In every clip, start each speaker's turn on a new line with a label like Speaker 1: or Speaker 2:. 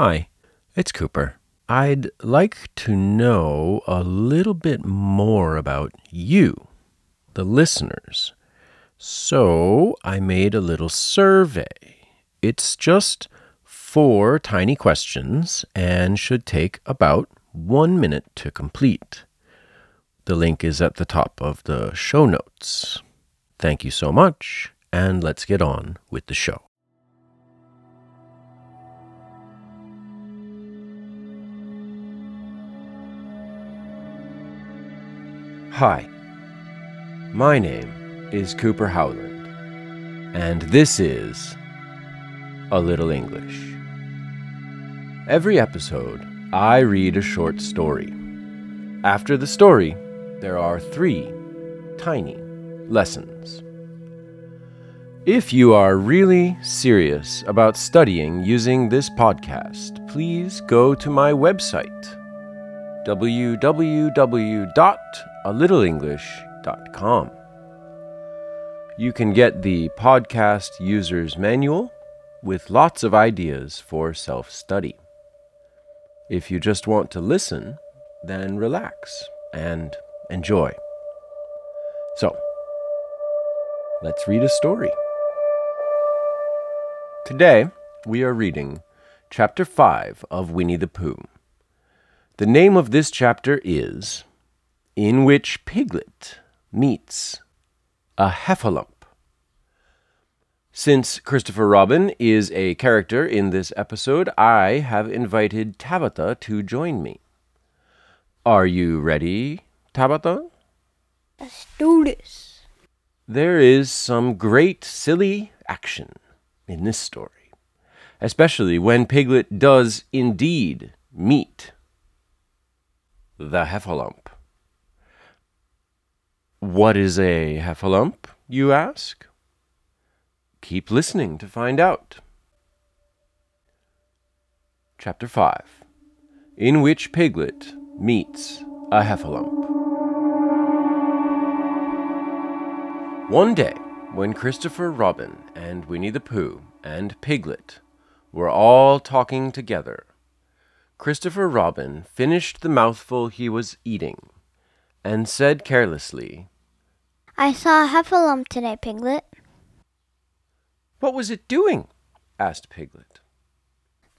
Speaker 1: Hi, it's Cooper. I'd like to know a little bit more about you, the listeners. So I made a little survey. It's just four tiny questions and should take about one minute to complete. The link is at the top of the show notes. Thank you so much, and let's get on with the show. Hi, my name is Cooper Howland, and this is A Little English. Every episode, I read a short story. After the story, there are three tiny lessons. If you are really serious about studying using this podcast, please go to my website www.alittleenglish.com. You can get the podcast user's manual with lots of ideas for self study. If you just want to listen, then relax and enjoy. So, let's read a story. Today, we are reading Chapter 5 of Winnie the Pooh. The name of this chapter is In Which Piglet Meets a Heffalump. Since Christopher Robin is a character in this episode, I have invited Tabatha to join me. Are you ready, Tabatha?
Speaker 2: Let's do this.
Speaker 1: There is some great silly action in this story, especially when Piglet does indeed meet the heffalump. What is a heffalump, you ask? Keep listening to find out. Chapter 5 In which Piglet meets a heffalump. One day, when Christopher Robin and Winnie the Pooh and Piglet were all talking together, Christopher Robin finished the mouthful he was eating and said carelessly,
Speaker 2: I saw a heffalump today, Piglet.
Speaker 1: What was it doing? asked Piglet.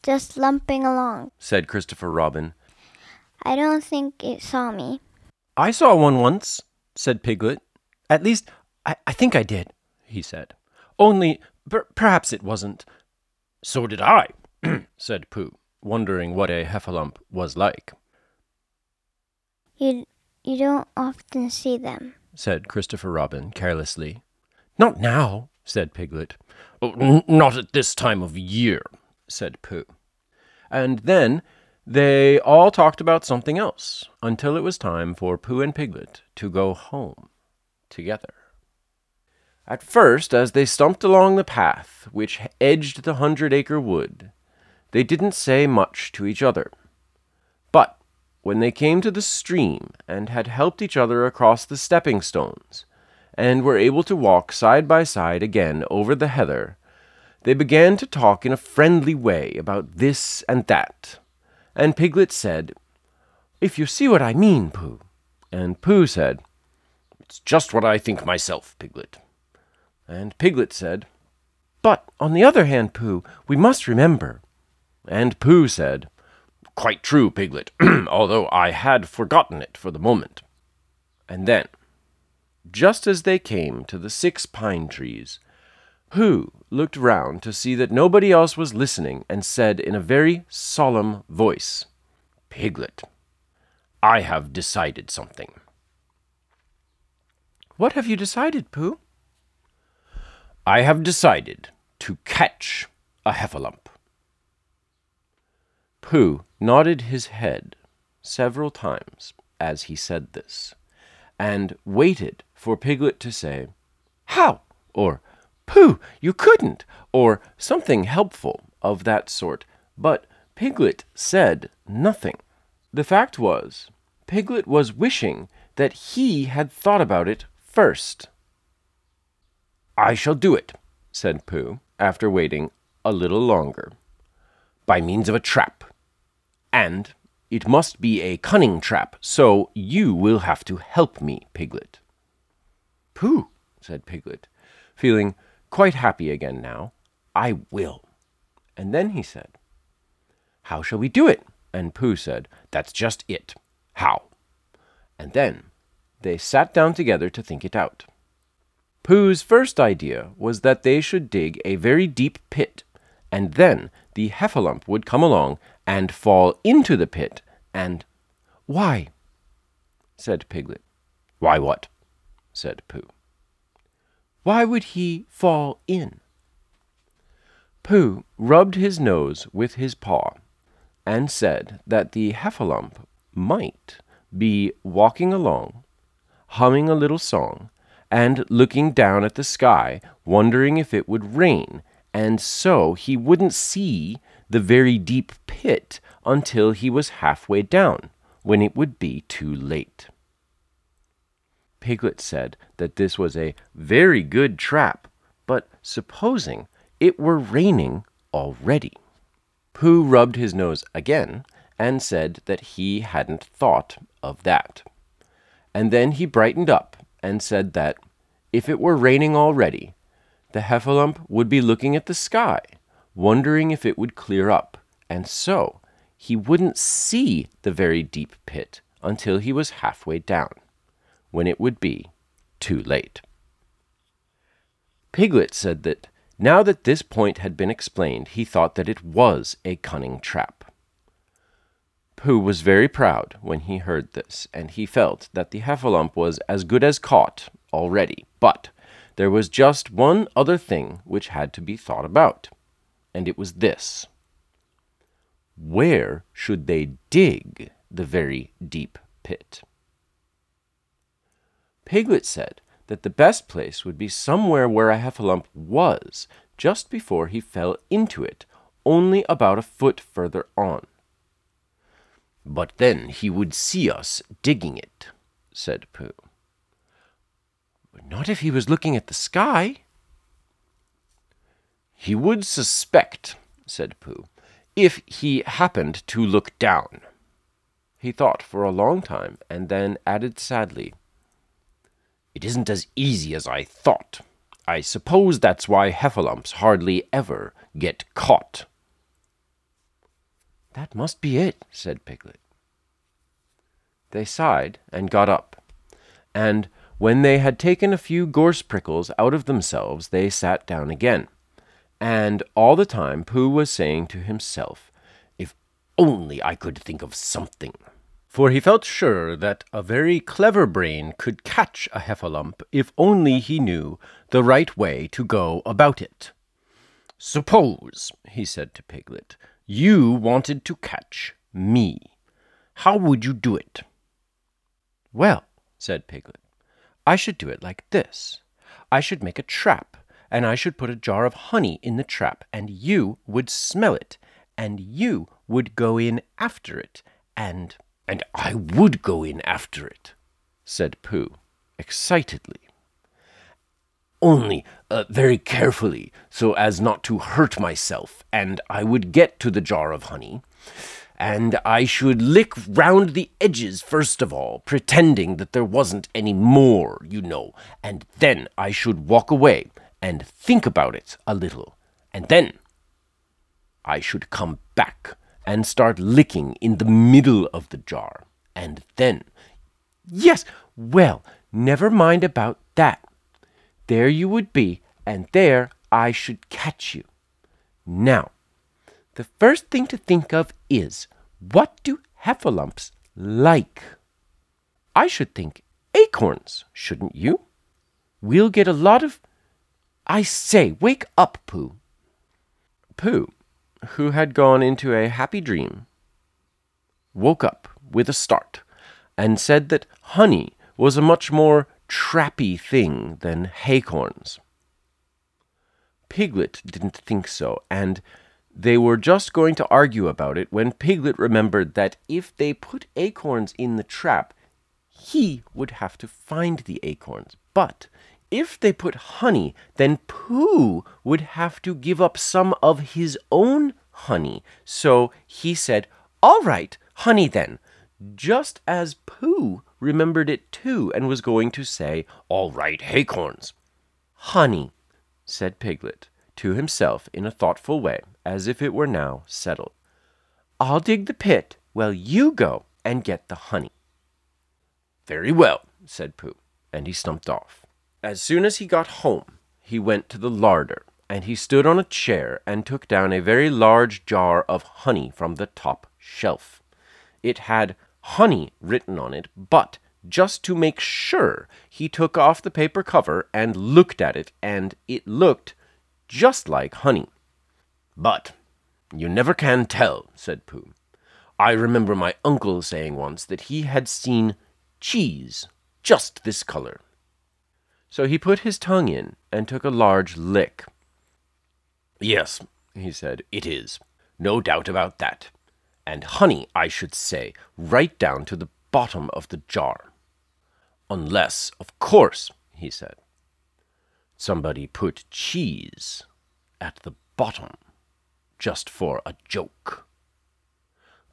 Speaker 2: Just lumping along.
Speaker 1: said Christopher Robin.
Speaker 2: I don't think it saw me.
Speaker 1: I saw one once, said Piglet. At least, I, I think I did, he said. Only, per- perhaps it wasn't. So did I, said Pooh, wondering what a heffalump was like,
Speaker 2: You you don't often see them.
Speaker 1: said Christopher Robin carelessly. Not now, said Piglet. "Oh, not at this time of year, said Pooh. And then they all talked about something else until it was time for Pooh and Piglet to go home together. At first, as they stumped along the path which edged the hundred acre wood, they didn't say much to each other. But when they came to the stream and had helped each other across the stepping stones, and were able to walk side by side again over the heather, they began to talk in a friendly way about this and that. And Piglet said, If you see what I mean, Pooh. And Pooh said, It's just what I think myself, Piglet. And Piglet said, But on the other hand, Pooh, we must remember. And Pooh said, Quite true, Piglet, although I had forgotten it for the moment. And then, just as they came to the six pine trees, Pooh looked round to see that nobody else was listening and said in a very solemn voice, Piglet, I have decided something. What have you decided, Pooh? I have decided to catch a heffalump. Pooh nodded his head several times as he said this, and waited for Piglet to say, How? or Pooh, you couldn't, or something helpful of that sort, but Piglet said nothing. The fact was, Piglet was wishing that he had thought about it first. I shall do it, said Pooh, after waiting a little longer. by means of a trap. And it must be a cunning trap, so you will have to help me, Piglet. Pooh, said Piglet, feeling quite happy again now. I will. And then he said, How shall we do it? And Pooh said, That's just it. How? And then they sat down together to think it out. Pooh's first idea was that they should dig a very deep pit, and then the heffalump would come along and fall into the pit, and Why? said Piglet. Why what? said Pooh. Why would he fall in? Pooh rubbed his nose with his paw and said that the heffalump might be walking along, humming a little song, and looking down at the sky, wondering if it would rain, and so he wouldn't see the very deep pit until he was halfway down, when it would be too late. Piglet said that this was a very good trap, but supposing it were raining already. Pooh rubbed his nose again and said that he hadn't thought of that. And then he brightened up and said that if it were raining already, the heffalump would be looking at the sky, wondering if it would clear up, and so he wouldn't see the very deep pit until he was halfway down, when it would be too late. Piglet said that now that this point had been explained, he thought that it was a cunning trap. Pooh was very proud when he heard this, and he felt that the heffalump was as good as caught already. But there was just one other thing which had to be thought about, and it was this. Where should they dig the very deep pit? Piglet said that the best place would be somewhere where a heffalump was, just before he fell into it, only about a foot further on. But then he would see us digging it, said Pooh. Not if he was looking at the sky. He would suspect, said Pooh, if he happened to look down. He thought for a long time, and then added sadly, It isn't as easy as I thought. I suppose that's why heffalumps hardly ever get caught. That must be it, said Piglet. They sighed and got up, and when they had taken a few gorse prickles out of themselves, they sat down again. And all the time Pooh was saying to himself, If only I could think of something. For he felt sure that a very clever brain could catch a heffalump if only he knew the right way to go about it. Suppose, he said to Piglet, you wanted to catch me. How would you do it? Well, said Piglet, I should do it like this. I should make a trap, and I should put a jar of honey in the trap, and you would smell it, and you would go in after it, and and I would go in after it, said Pooh, excitedly. Only uh, very carefully, so as not to hurt myself, and I would get to the jar of honey, and I should lick round the edges first of all, pretending that there wasn't any more, you know, and then I should walk away and think about it a little, and then I should come back and start licking in the middle of the jar, and then. Yes, well, never mind about that. There you would be, and there I should catch you. Now, the first thing to think of is what do heffalumps like? I should think acorns, shouldn't you? We'll get a lot of. I say, wake up, Pooh. Pooh, who had gone into a happy dream, woke up with a start and said that honey was a much more trappy thing than acorns. Piglet didn't think so, and they were just going to argue about it when Piglet remembered that if they put acorns in the trap, he would have to find the acorns. But if they put honey, then Pooh would have to give up some of his own honey. So he said, All right, honey then, just as Pooh remembered it too and was going to say, All right, acorns. Honey, said Piglet to himself in a thoughtful way, as if it were now settled. I'll dig the pit while you go and get the honey. Very well, said Pooh, and he stumped off. As soon as he got home, he went to the larder, and he stood on a chair and took down a very large jar of honey from the top shelf. It had honey written on it, but just to make sure, he took off the paper cover and looked at it, and it looked just like honey. But you never can tell, said Pooh. I remember my uncle saying once that he had seen cheese just this color. So he put his tongue in and took a large lick. Yes, he said, it is. No doubt about that. And honey, I should say, right down to the bottom of the jar. Unless, of course, he said, somebody put cheese at the bottom just for a joke.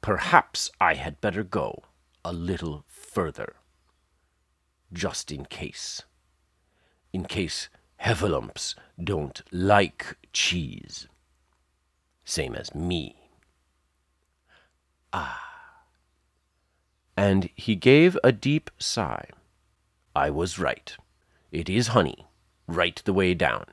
Speaker 1: Perhaps I had better go a little further, just in case. In case heffalumps don't like cheese. Same as me. Ah. And he gave a deep sigh. I was right. It is honey, right the way down.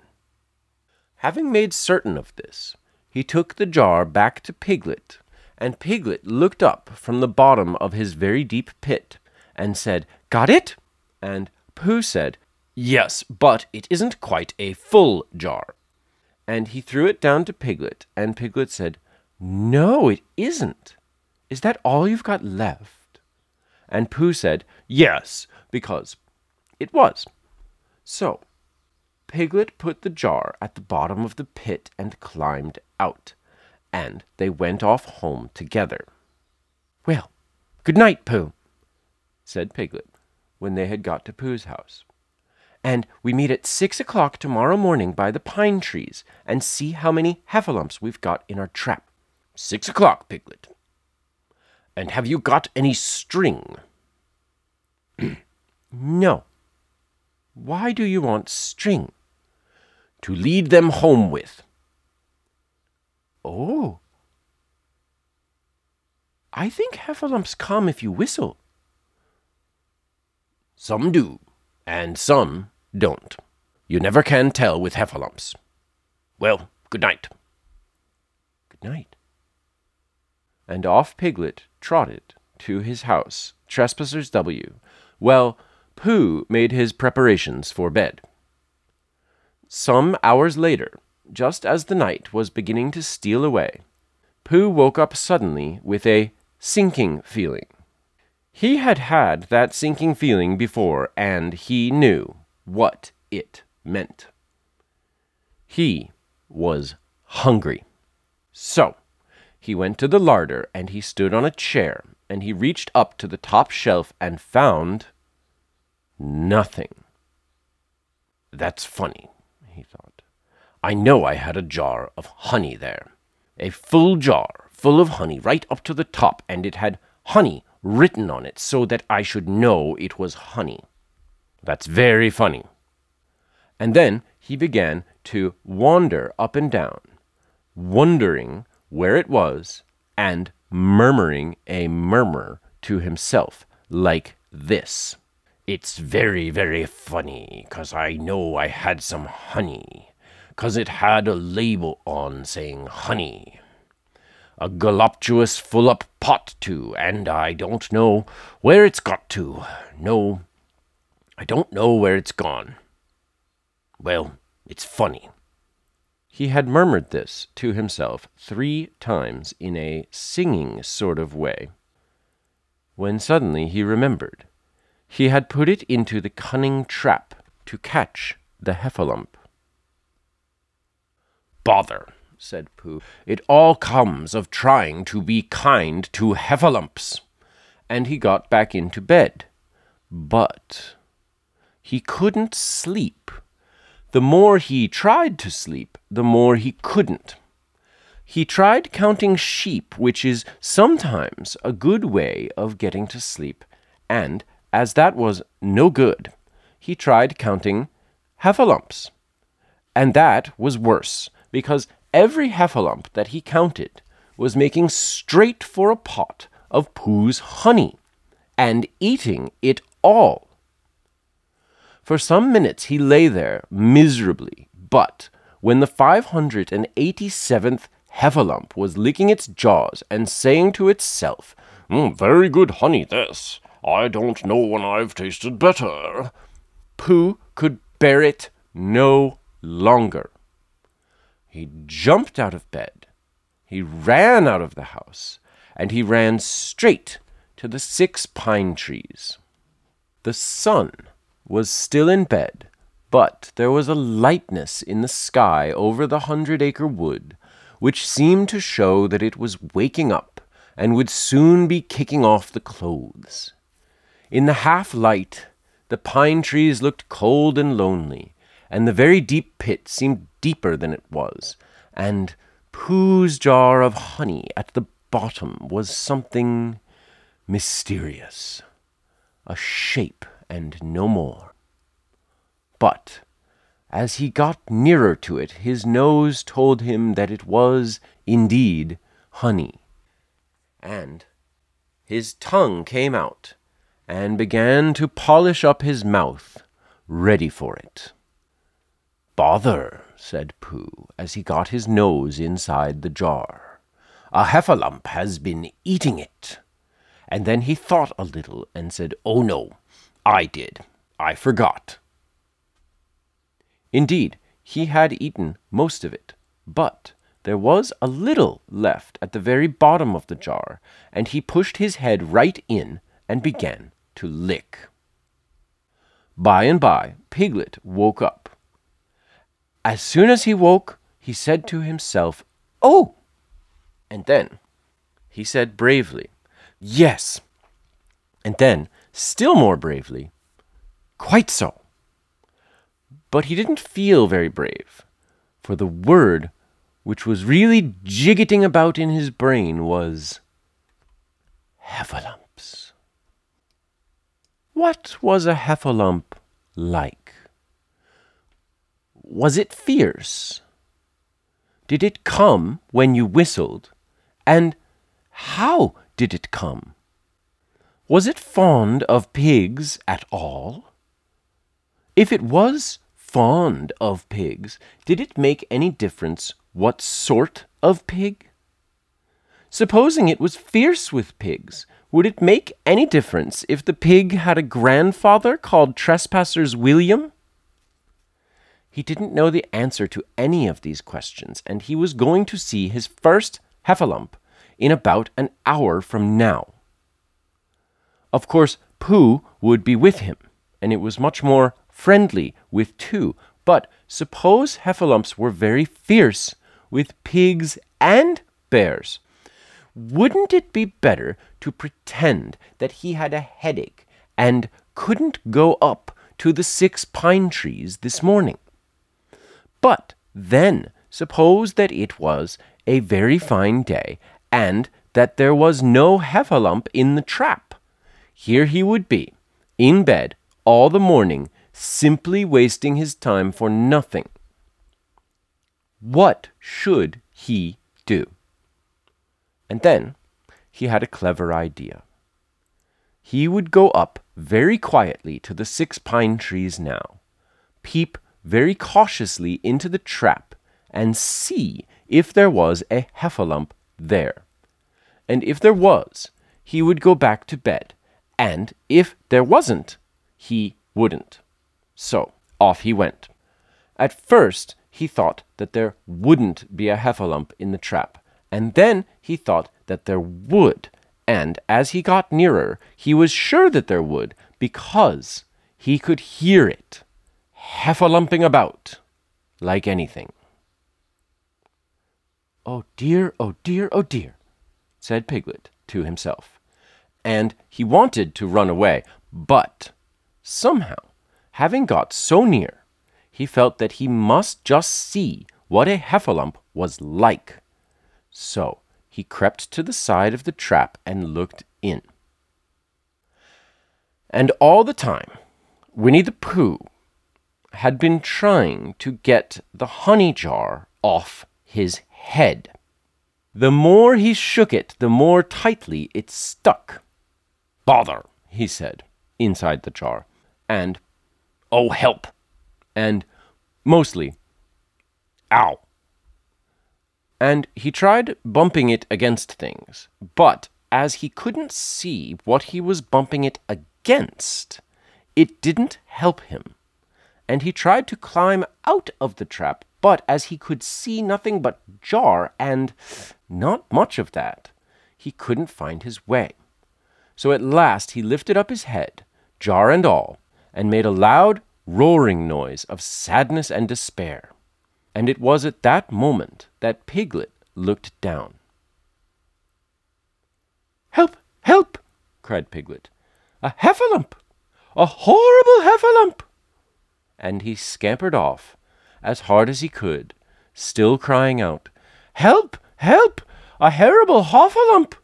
Speaker 1: Having made certain of this, he took the jar back to Piglet, and Piglet looked up from the bottom of his very deep pit and said, Got it? And Pooh said, Yes, but it isn't quite a full jar. And he threw it down to Piglet, and Piglet said, No, it isn't. Is that all you've got left? And Pooh said, Yes, because it was. So Piglet put the jar at the bottom of the pit and climbed out, and they went off home together. Well, good night, Pooh, said Piglet, when they had got to Pooh's house. And we meet at six o'clock tomorrow morning by the pine trees and see how many heffalumps we've got in our trap. Six o'clock, Piglet. And have you got any string? no. Why do you want string? To lead them home with. Oh. I think heffalumps come if you whistle. Some do, and some don't. You never can tell with heffalumps. Well, good night. Good night. And off Piglet trotted to his house, Trespassers W. Well, Pooh made his preparations for bed. Some hours later, just as the night was beginning to steal away, Pooh woke up suddenly with a sinking feeling. He had had that sinking feeling before, and he knew what it meant. He was hungry. So he went to the larder and he stood on a chair and he reached up to the top shelf and found nothing. That's funny, he thought. I know I had a jar of honey there. A full jar full of honey right up to the top, and it had honey written on it so that I should know it was honey. That's very funny. And then he began to wander up and down, wondering where it was, and murmuring a murmur to himself like this. It's very, very funny, 'cause I know I had some honey, 'cause it had a label on saying honey. A galoptious full up pot, too, and I don't know where it's got to. No, I don't know where it's gone. Well, it's funny. He had murmured this to himself three times in a singing sort of way, when suddenly he remembered. He had put it into the cunning trap to catch the heffalump. Bother, said Pooh. It all comes of trying to be kind to heffalumps. And he got back into bed. But he couldn't sleep. The more he tried to sleep, the more he couldn't. he tried counting sheep, which is sometimes a good way of getting to sleep, and as that was no good, he tried counting heffalumps. And that was worse, because every heffalump that he counted was making straight for a pot of Pooh's honey and eating it all. For some minutes he lay there miserably, but when the 587th heffalump was licking its jaws and saying to itself, "Mm, Very good honey, this. I don't know when I've tasted better. Pooh could bear it no longer. He jumped out of bed, he ran out of the house, and he ran straight to the six pine trees. The sun was still in bed, but there was a lightness in the sky over the hundred acre wood, which seemed to show that it was waking up and would soon be kicking off the clothes. In the half light, the pine trees looked cold and lonely, and the very deep pit seemed deeper than it was, and Pooh's jar of honey at the bottom was something mysterious, a shape and no more. But as he got nearer to it, his nose told him that it was indeed honey. And his tongue came out and began to polish up his mouth, ready for it. Bother, said Pooh, as he got his nose inside the jar. A heffalump has been eating it. And then he thought a little and said, Oh no, I did. I forgot. Indeed, he had eaten most of it, but there was a little left at the very bottom of the jar, and he pushed his head right in and began to lick. By and by, Piglet woke up. As soon as he woke, he said to himself, Oh! And then he said bravely, Yes. And then, still more bravely, Quite so. But he didn't feel very brave, for the word which was really jiggeting about in his brain was heffalumps. What was a heffalump like? Was it fierce? Did it come when you whistled? And how did it come? Was it fond of pigs at all? If it was fond of pigs, did it make any difference what sort of pig? Supposing it was fierce with pigs, would it make any difference if the pig had a grandfather called Trespassers William? He didn't know the answer to any of these questions, and he was going to see his first heffalump in about an hour from now. Of course, Pooh would be with him, and it was much more friendly with two. But suppose heffalumps were very fierce with pigs and bears. Wouldn't it be better to pretend that he had a headache and couldn't go up to the six pine trees this morning? But then suppose that it was a very fine day and that there was no heffalump in the trap. Here he would be, in bed all the morning, simply wasting his time for nothing. What should he do? And then he had a clever idea. He would go up very quietly to the six pine trees now, peep very cautiously into the trap, and see if there was a heffalump there. And if there was, he would go back to bed, and if there wasn't, he wouldn't. So off he went. At first he thought that there wouldn't be a heffalump in the trap, and then he thought that there would, and as he got nearer, he was sure that there would, because he could hear it heffalumping about like anything. Oh dear, oh dear, oh dear, said Piglet to himself. And he wanted to run away, but somehow Having got so near, he felt that he must just see what a heffalump was like. So he crept to the side of the trap and looked in. And all the time, Winnie the Pooh had been trying to get the honey jar off his head. The more he shook it, the more tightly it stuck. Bother, he said, inside the jar, and oh, help, and mostly, ow. And he tried bumping it against things, but as he couldn't see what he was bumping it against, it didn't help him. And he tried to climb out of the trap, but as he could see nothing but jar and not much of that, he couldn't find his way. So at last he lifted up his head, jar and all, and made a loud, roaring noise of sadness and despair. And it was at that moment that Piglet looked down. Help! Help! cried Piglet. A heffalump! A horrible heffalump! And he scampered off as hard as he could, still crying out, Help! Help! A horrible hoffalump!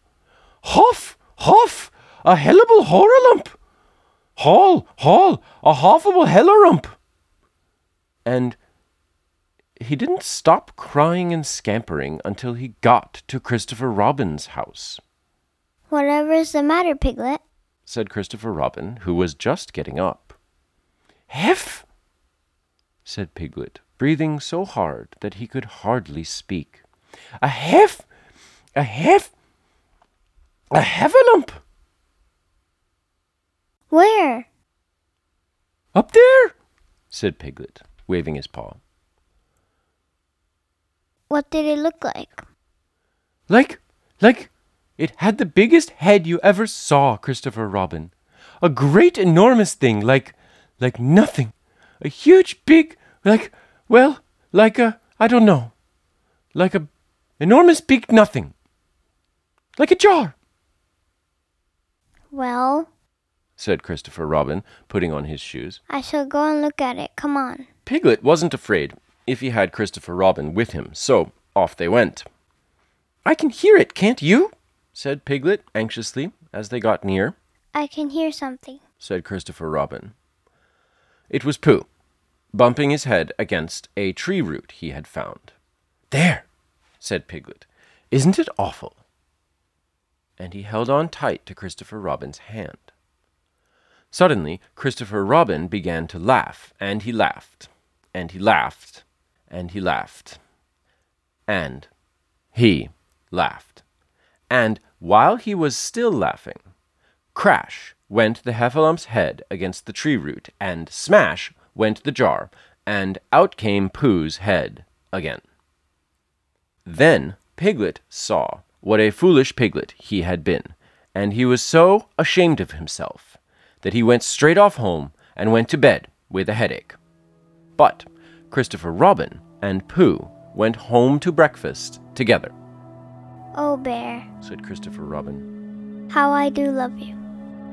Speaker 1: Hoff! Hoff! A hellable horrorlump! Haul! Haul! A hoffable hellerump! And he didn't stop crying and scampering until he got to Christopher Robin's house.
Speaker 2: Whatever's the matter, Piglet?
Speaker 1: said Christopher Robin, who was just getting up. Hef! said Piglet, breathing so hard that he could hardly speak. A hef! A hef! A heffalump!
Speaker 2: Where?
Speaker 1: Up there, said Piglet, waving his paw.
Speaker 2: What did it look like?
Speaker 1: Like, like, it had the biggest head you ever saw, Christopher Robin. A great enormous thing, like, like nothing. A huge big, like, well, like a, I don't know, like a enormous big nothing. Like a jar,
Speaker 2: Well,
Speaker 1: said Christopher Robin, putting on his shoes.
Speaker 2: I shall go and look at it. Come on.
Speaker 1: Piglet wasn't afraid if he had Christopher Robin with him, so off they went. I can hear it, can't you? said Piglet anxiously as they got near.
Speaker 2: I can hear something.
Speaker 1: said Christopher Robin. It was Pooh, bumping his head against a tree root he had found. There, said Piglet. Isn't it awful? And he held on tight to Christopher Robin's hand. Suddenly, Christopher Robin began to laugh, and he laughed, and he laughed, and he laughed, and he laughed. And while he was still laughing, crash went the heffalump's head against the tree root, and smash went the jar, and out came Pooh's head again. Then Piglet saw what a foolish piglet he had been, and he was so ashamed of himself that he went straight off home and went to bed with a headache. But Christopher Robin and Pooh went home to breakfast together,
Speaker 2: Oh, Bear,
Speaker 1: said Christopher Robin.
Speaker 2: how I do love you.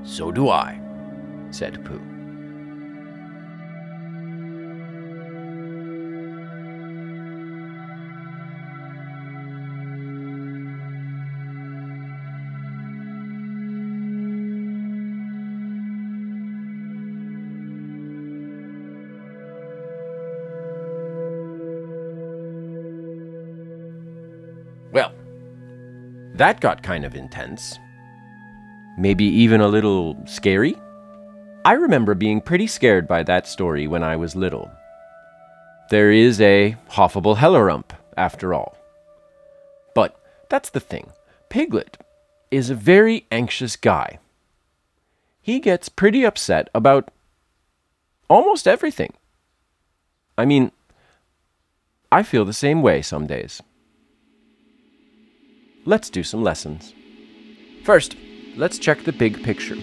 Speaker 1: So do I, said Pooh. That got kind of intense. Maybe even a little scary? I remember being pretty scared by that story when I was little. There is a Hoffable Hellerump, after all. But that's the thing. Piglet is a very anxious guy. He gets pretty upset about almost everything. I mean, I feel the same way some days. Let's do some lessons. First, let's check the big picture.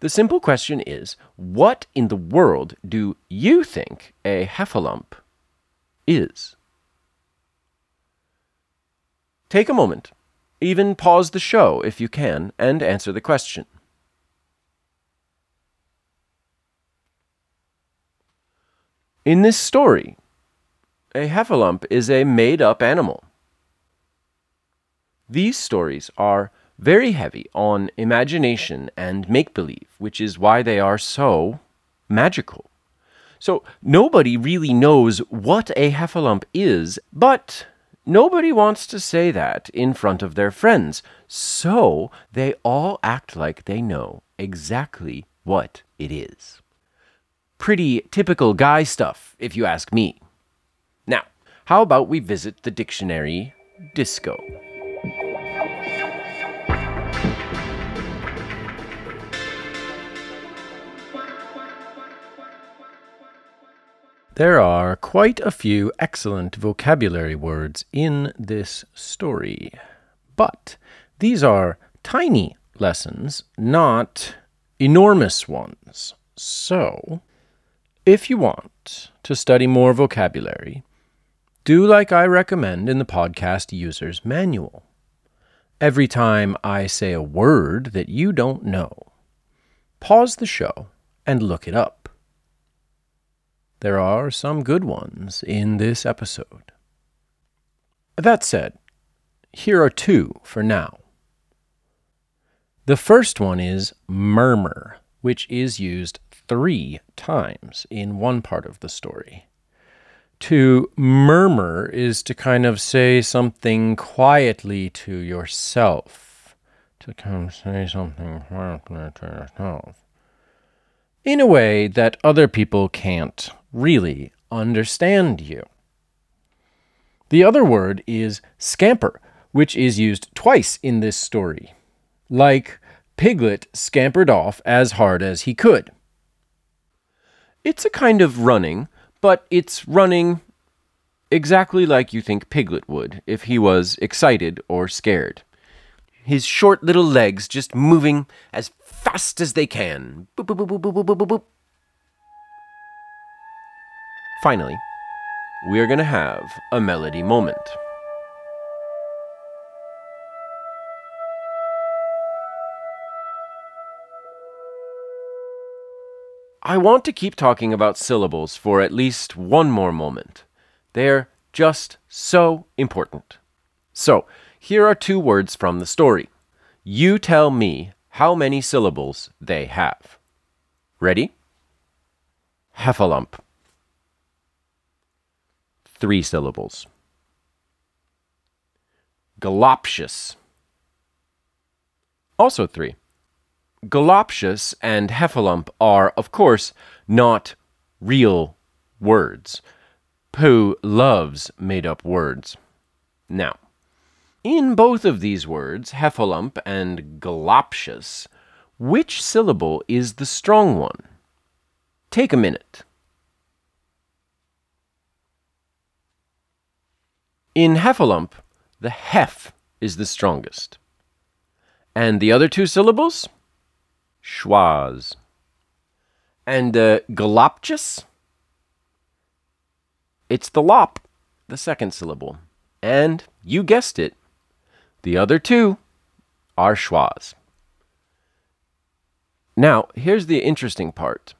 Speaker 1: The simple question is what in the world do you think a heffalump is? Take a moment, even pause the show if you can, and answer the question. In this story, a heffalump is a made up animal. These stories are very heavy on imagination and make believe, which is why they are so magical. So nobody really knows what a heffalump is, but nobody wants to say that in front of their friends. So they all act like they know exactly what it is. Pretty typical guy stuff, if you ask me. Now, how about we visit the dictionary disco? There are quite a few excellent vocabulary words in this story, but these are tiny lessons, not enormous ones. So, if you want to study more vocabulary, do like I recommend in the podcast user's manual. Every time I say a word that you don't know, pause the show and look it up. There are some good ones in this episode. That said, here are two for now. The first one is murmur, which is used three times in one part of the story. To murmur is to kind of say something quietly to yourself. To kind of say something quietly to yourself. In a way that other people can't really understand you. The other word is scamper, which is used twice in this story. Like, Piglet scampered off as hard as he could. It's a kind of running, but it's running exactly like you think Piglet would if he was excited or scared. His short little legs just moving as fast as they can. Boop, boop, boop, boop, boop, boop, boop, boop. Finally, we are going to have a melody moment. I want to keep talking about syllables for at least one more moment. They're just so important. So, here are two words from the story. You tell me how many syllables they have. Ready? Heffalump. Three syllables. Galoptious. Also three. Galoptious and heffalump are, of course, not real words. Pooh loves made up words. Now, in both of these words, heffalump and galoptious, which syllable is the strong one? Take a minute. In heffalump, the hef is the strongest. And the other two syllables? Schwaz. And uh, galoptious? It's the lop, the second syllable. And you guessed it, the other two are schwas. Now, here's the interesting part.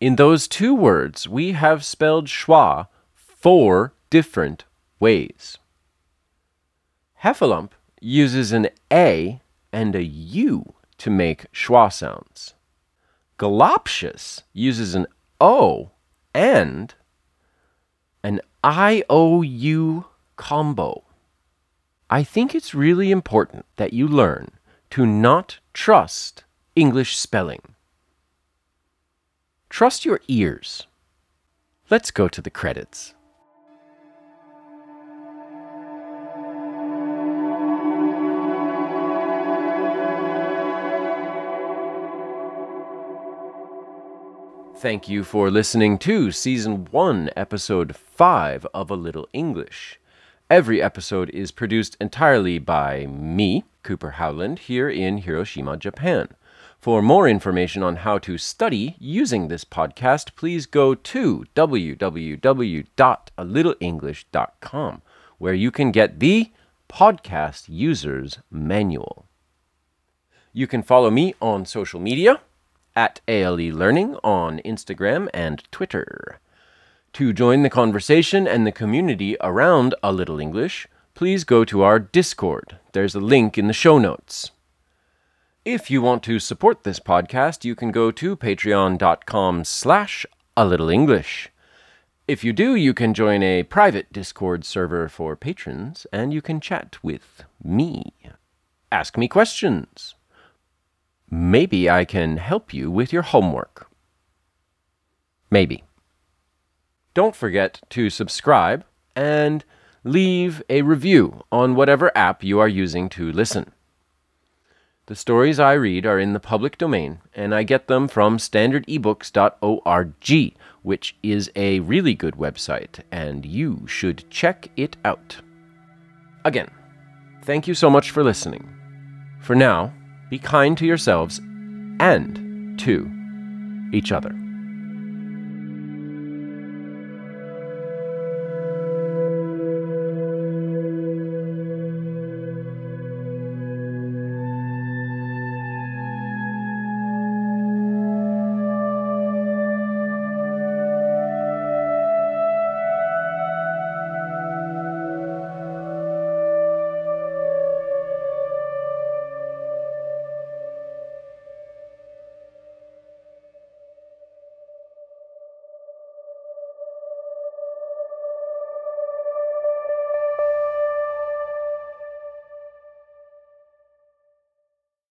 Speaker 1: In those two words, we have spelled schwa four different ways. Heffalump uses an A and a U to make schwa sounds. Galoptious uses an O and an IOU combo. I think it's really important that you learn to not trust English spelling. Trust your ears. Let's go to the credits. Thank you for listening to Season 1, Episode 5 of A Little English. Every episode is produced entirely by me, Cooper Howland, here in Hiroshima, Japan. For more information on how to study using this podcast, please go to www.alittleenglish.com, where you can get the podcast user's manual. You can follow me on social media at ALE Learning on Instagram and Twitter. To join the conversation and the community around A Little English, please go to our Discord. There's a link in the show notes. If you want to support this podcast, you can go to patreon.com slash a little English. If you do, you can join a private Discord server for patrons, and you can chat with me. Ask me questions. Maybe I can help you with your homework. Maybe. Don't forget to subscribe and leave a review on whatever app you are using to listen. The stories I read are in the public domain, and I get them from standardebooks.org, which is a really good website, and you should check it out. Again, thank you so much for listening. For now, be kind to yourselves and to each other.